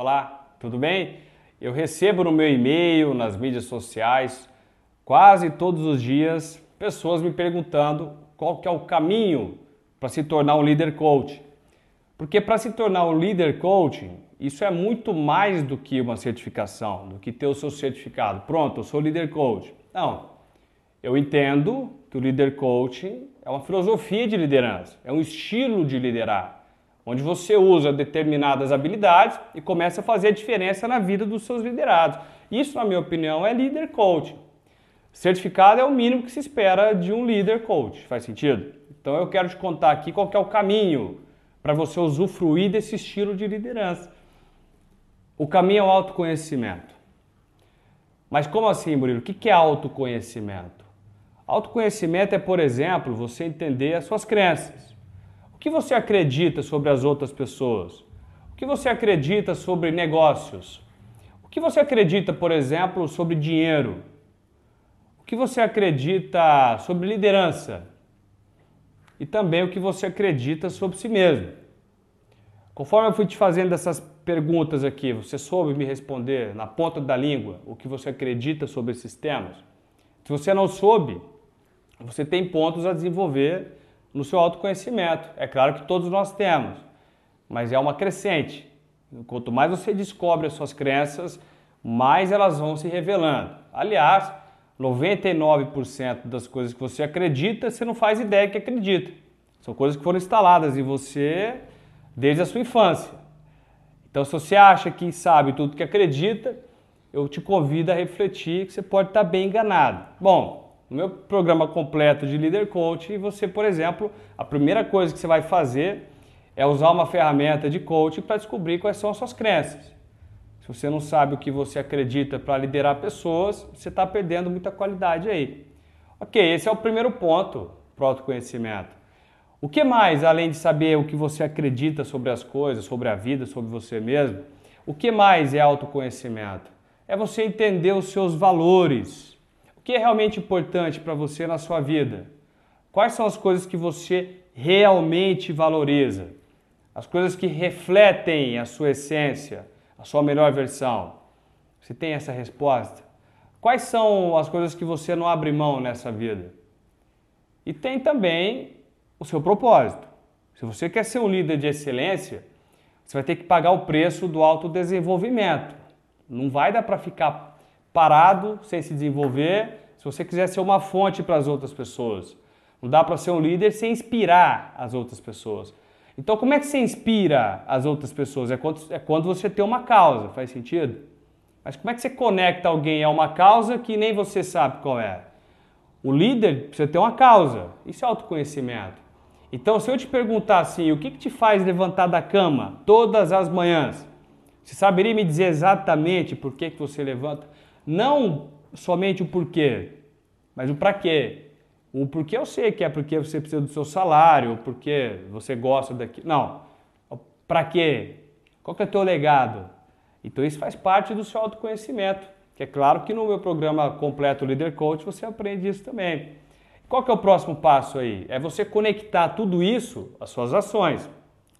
Olá, tudo bem? Eu recebo no meu e-mail, nas mídias sociais, quase todos os dias, pessoas me perguntando qual que é o caminho para se tornar um líder coach. Porque para se tornar um líder coach, isso é muito mais do que uma certificação, do que ter o seu certificado. Pronto, eu sou líder coach. Não. Eu entendo que o líder coaching é uma filosofia de liderança, é um estilo de liderar onde você usa determinadas habilidades e começa a fazer a diferença na vida dos seus liderados. Isso, na minha opinião, é líder coach. Certificado é o mínimo que se espera de um líder coach. Faz sentido? Então eu quero te contar aqui qual é o caminho para você usufruir desse estilo de liderança. O caminho é o autoconhecimento. Mas como assim, Murilo? O que é autoconhecimento? Autoconhecimento é, por exemplo, você entender as suas crenças. O que você acredita sobre as outras pessoas? O que você acredita sobre negócios? O que você acredita, por exemplo, sobre dinheiro? O que você acredita sobre liderança? E também o que você acredita sobre si mesmo. Conforme eu fui te fazendo essas perguntas aqui, você soube me responder na ponta da língua o que você acredita sobre esses temas? Se você não soube, você tem pontos a desenvolver no seu autoconhecimento. É claro que todos nós temos, mas é uma crescente. Quanto mais você descobre as suas crenças, mais elas vão se revelando. Aliás, 99% das coisas que você acredita, você não faz ideia que acredita. São coisas que foram instaladas em você desde a sua infância. Então, se você acha que sabe tudo que acredita, eu te convido a refletir que você pode estar bem enganado. Bom, no meu programa completo de Leader Coach, você, por exemplo, a primeira coisa que você vai fazer é usar uma ferramenta de coaching para descobrir quais são as suas crenças. Se você não sabe o que você acredita para liderar pessoas, você está perdendo muita qualidade aí. Ok, esse é o primeiro ponto para o autoconhecimento. O que mais, além de saber o que você acredita sobre as coisas, sobre a vida, sobre você mesmo, o que mais é autoconhecimento? É você entender os seus valores que é realmente importante para você na sua vida? Quais são as coisas que você realmente valoriza? As coisas que refletem a sua essência, a sua melhor versão. Você tem essa resposta? Quais são as coisas que você não abre mão nessa vida? E tem também o seu propósito. Se você quer ser um líder de excelência, você vai ter que pagar o preço do autodesenvolvimento. Não vai dar para ficar parado, sem se desenvolver, se você quiser ser uma fonte para as outras pessoas. Não dá para ser um líder sem inspirar as outras pessoas. Então, como é que você inspira as outras pessoas? É quando, é quando você tem uma causa, faz sentido? Mas como é que você conecta alguém a uma causa que nem você sabe qual é? O líder precisa ter uma causa. Isso é autoconhecimento. Então, se eu te perguntar assim, o que, que te faz levantar da cama todas as manhãs? Você saberia me dizer exatamente por que, que você levanta? Não somente o porquê, mas o para quê. O porquê eu sei que é porque você precisa do seu salário, porque você gosta daquilo. Não. Para quê? Qual que é o teu legado? Então isso faz parte do seu autoconhecimento. Que é claro que no meu programa completo Leader Coach você aprende isso também. Qual que é o próximo passo aí? É você conectar tudo isso às suas ações.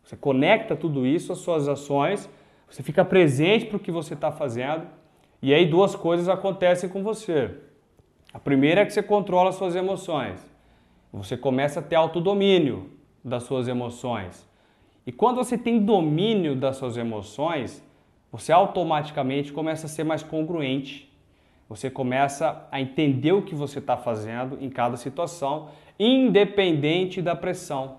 Você conecta tudo isso às suas ações, você fica presente para o que você está fazendo e aí duas coisas acontecem com você. A primeira é que você controla suas emoções. Você começa a ter autodomínio das suas emoções. E quando você tem domínio das suas emoções, você automaticamente começa a ser mais congruente. Você começa a entender o que você está fazendo em cada situação, independente da pressão.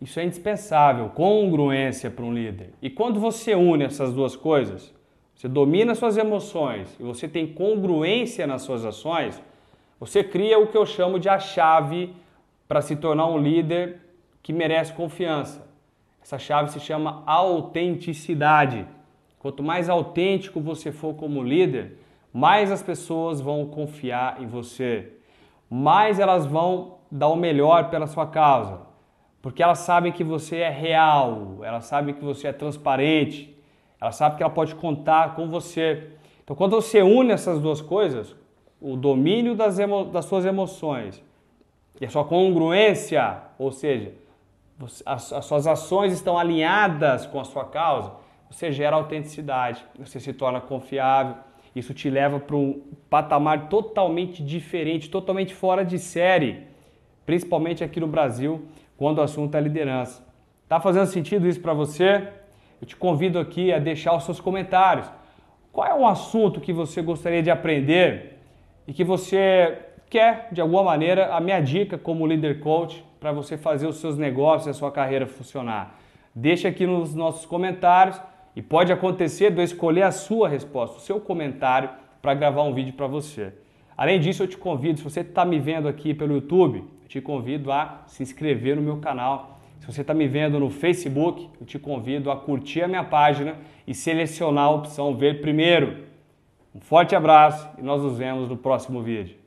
Isso é indispensável, congruência para um líder. E quando você une essas duas coisas, você domina suas emoções e você tem congruência nas suas ações, você cria o que eu chamo de a chave para se tornar um líder que merece confiança. Essa chave se chama autenticidade. Quanto mais autêntico você for como líder, mais as pessoas vão confiar em você, mais elas vão dar o melhor pela sua causa, porque elas sabem que você é real, elas sabem que você é transparente, ela sabe que ela pode contar com você. Então, quando você une essas duas coisas, o domínio das, emo das suas emoções e a sua congruência, ou seja, as, as suas ações estão alinhadas com a sua causa, você gera autenticidade, você se torna confiável. Isso te leva para um patamar totalmente diferente, totalmente fora de série, principalmente aqui no Brasil, quando o assunto é liderança. Tá fazendo sentido isso para você? Eu te convido aqui a deixar os seus comentários. Qual é um assunto que você gostaria de aprender e que você quer, de alguma maneira, a minha dica como líder coach para você fazer os seus negócios e a sua carreira funcionar? Deixa aqui nos nossos comentários e pode acontecer de eu escolher a sua resposta, o seu comentário, para gravar um vídeo para você. Além disso, eu te convido, se você está me vendo aqui pelo YouTube, te convido a se inscrever no meu canal. Se você está me vendo no Facebook, eu te convido a curtir a minha página e selecionar a opção Ver Primeiro. Um forte abraço e nós nos vemos no próximo vídeo.